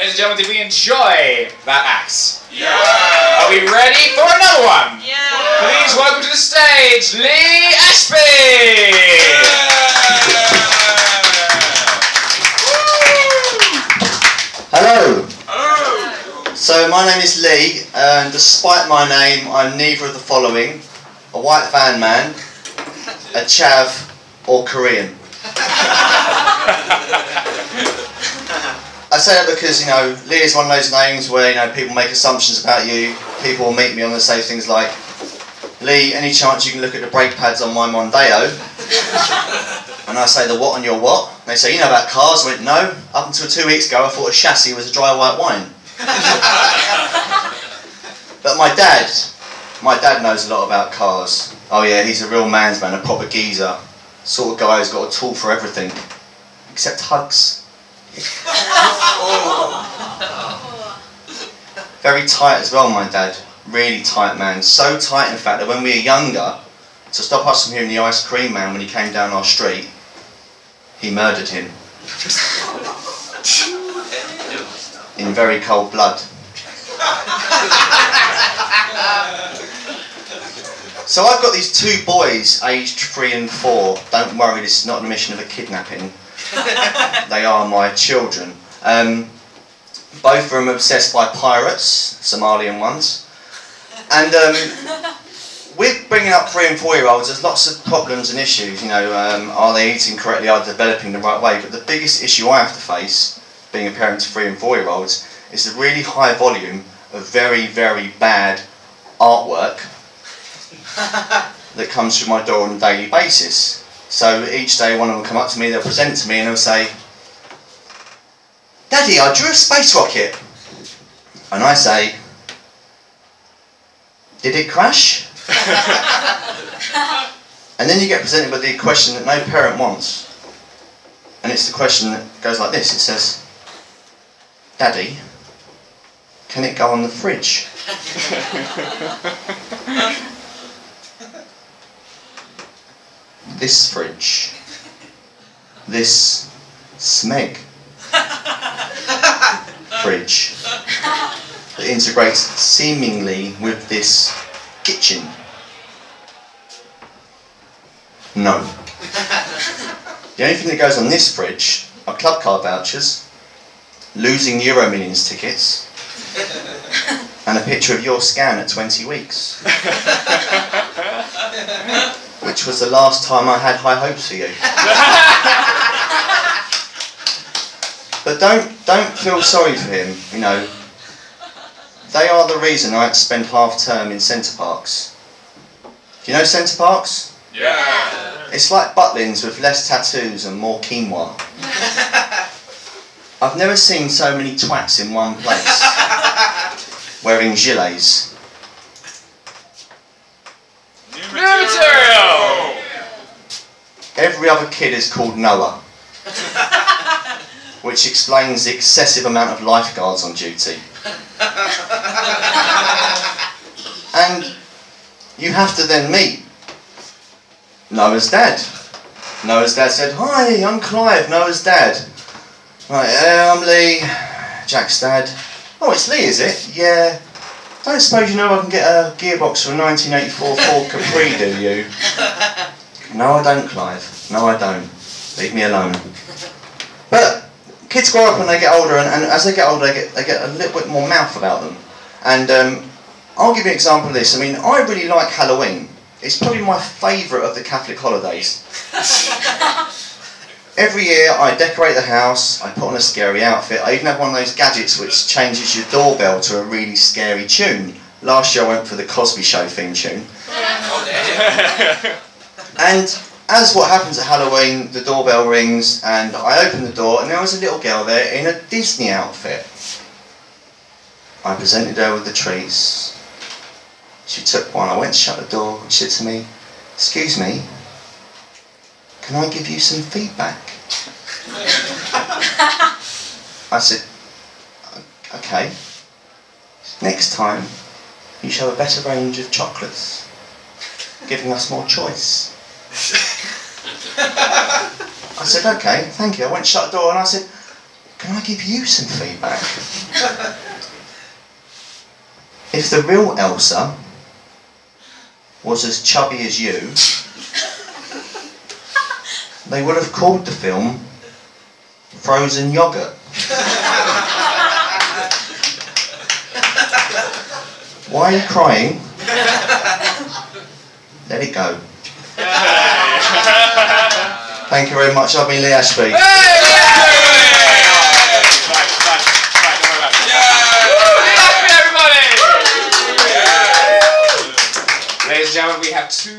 Ladies and gentlemen, did we enjoy that act? Yeah! Are we ready for another one? Yeah. Please welcome to the stage, Lee Ashby! Hello. Oh! So my name is Lee, and despite my name, I'm neither of the following: a white van man, a chav, or Korean. I say that because you know Lee is one of those names where you know people make assumptions about you. People will meet me and they say things like, "Lee, any chance you can look at the brake pads on my Mondeo?" And I say, "The what on your what?" And they say, "You know about cars?" I went, "No. Up until two weeks ago, I thought a chassis was a dry white wine." But my dad, my dad knows a lot about cars. Oh yeah, he's a real man's man, a proper geezer. Sort of guy who's got a tool for everything. Except hugs. Very tight as well, my dad. Really tight man. So tight in fact that when we were younger, to stop us from hearing the ice cream man when he came down our street, he murdered him. In very cold blood. So I've got these two boys, aged three and four. Don't worry, this is not an admission of a kidnapping. they are my children. Um, both of them obsessed by pirates, Somalian ones. And um, with bringing up three and four year olds, there's lots of problems and issues. You know, um, are they eating correctly? Are they developing the right way? But the biggest issue I have to face, being a parent to three and four year olds, is the really high volume of very, very bad artwork that comes through my door on a daily basis. So each day one of them will come up to me, they'll present to me and they'll say, Daddy, I drew a space rocket. And I say, Did it crash? and then you get presented with the question that no parent wants. And it's the question that goes like this it says, Daddy, can it go on the fridge? this fridge, this smeg fridge that integrates seemingly with this kitchen. No. The only thing that goes on this fridge are club card vouchers, losing Euro Millions tickets, and a picture of your scan at 20 weeks. Which was the last time I had high hopes for you. but don't don't feel sorry for him, you know. They are the reason I had to spend half term in Center Parcs. Do you know Center Parcs? Yeah! It's like Butlins with less tattoos and more quinoa. I've never seen so many twats in one place wearing gilets. Every other kid is called Noah, which explains the excessive amount of lifeguards on duty. And you have to then meet Noah's dad. Noah's dad said, Hi, I'm Clive, Noah's dad. Right, yeah, I'm Lee, Jack's dad. Oh, it's Lee, is it? Yeah. Don't suppose you know I can get a gearbox for a 1984 Ford Capri, do you? No, I don't, Clive. No, I don't. Leave me alone. But kids grow up and they get older, and, and as they get older, they get, they get a little bit more mouth about them. And um, I'll give you an example of this. I mean, I really like Halloween. It's probably my favourite of the Catholic holidays. Every year I decorate the house, I put on a scary outfit, I even have one of those gadgets which changes your doorbell to a really scary tune. Last year I went for the Cosby Show theme tune. And as what happens at Halloween, the doorbell rings and I open the door and there was a little girl there in a Disney outfit. I presented her with the treats. She took one, I went shut the door, she said to me, Excuse me, can I give you some feedback? I said, okay. Next time, you show a better range of chocolates, giving us more choice. I said, okay, thank you. I went shut the door and I said, can I give you some feedback? if the real Elsa was as chubby as you, they would have called the film Frozen Yogurt. Why are you crying? Let it go. Thank you very much. I've been Lee Ashby. Ladies and gentlemen, we have two.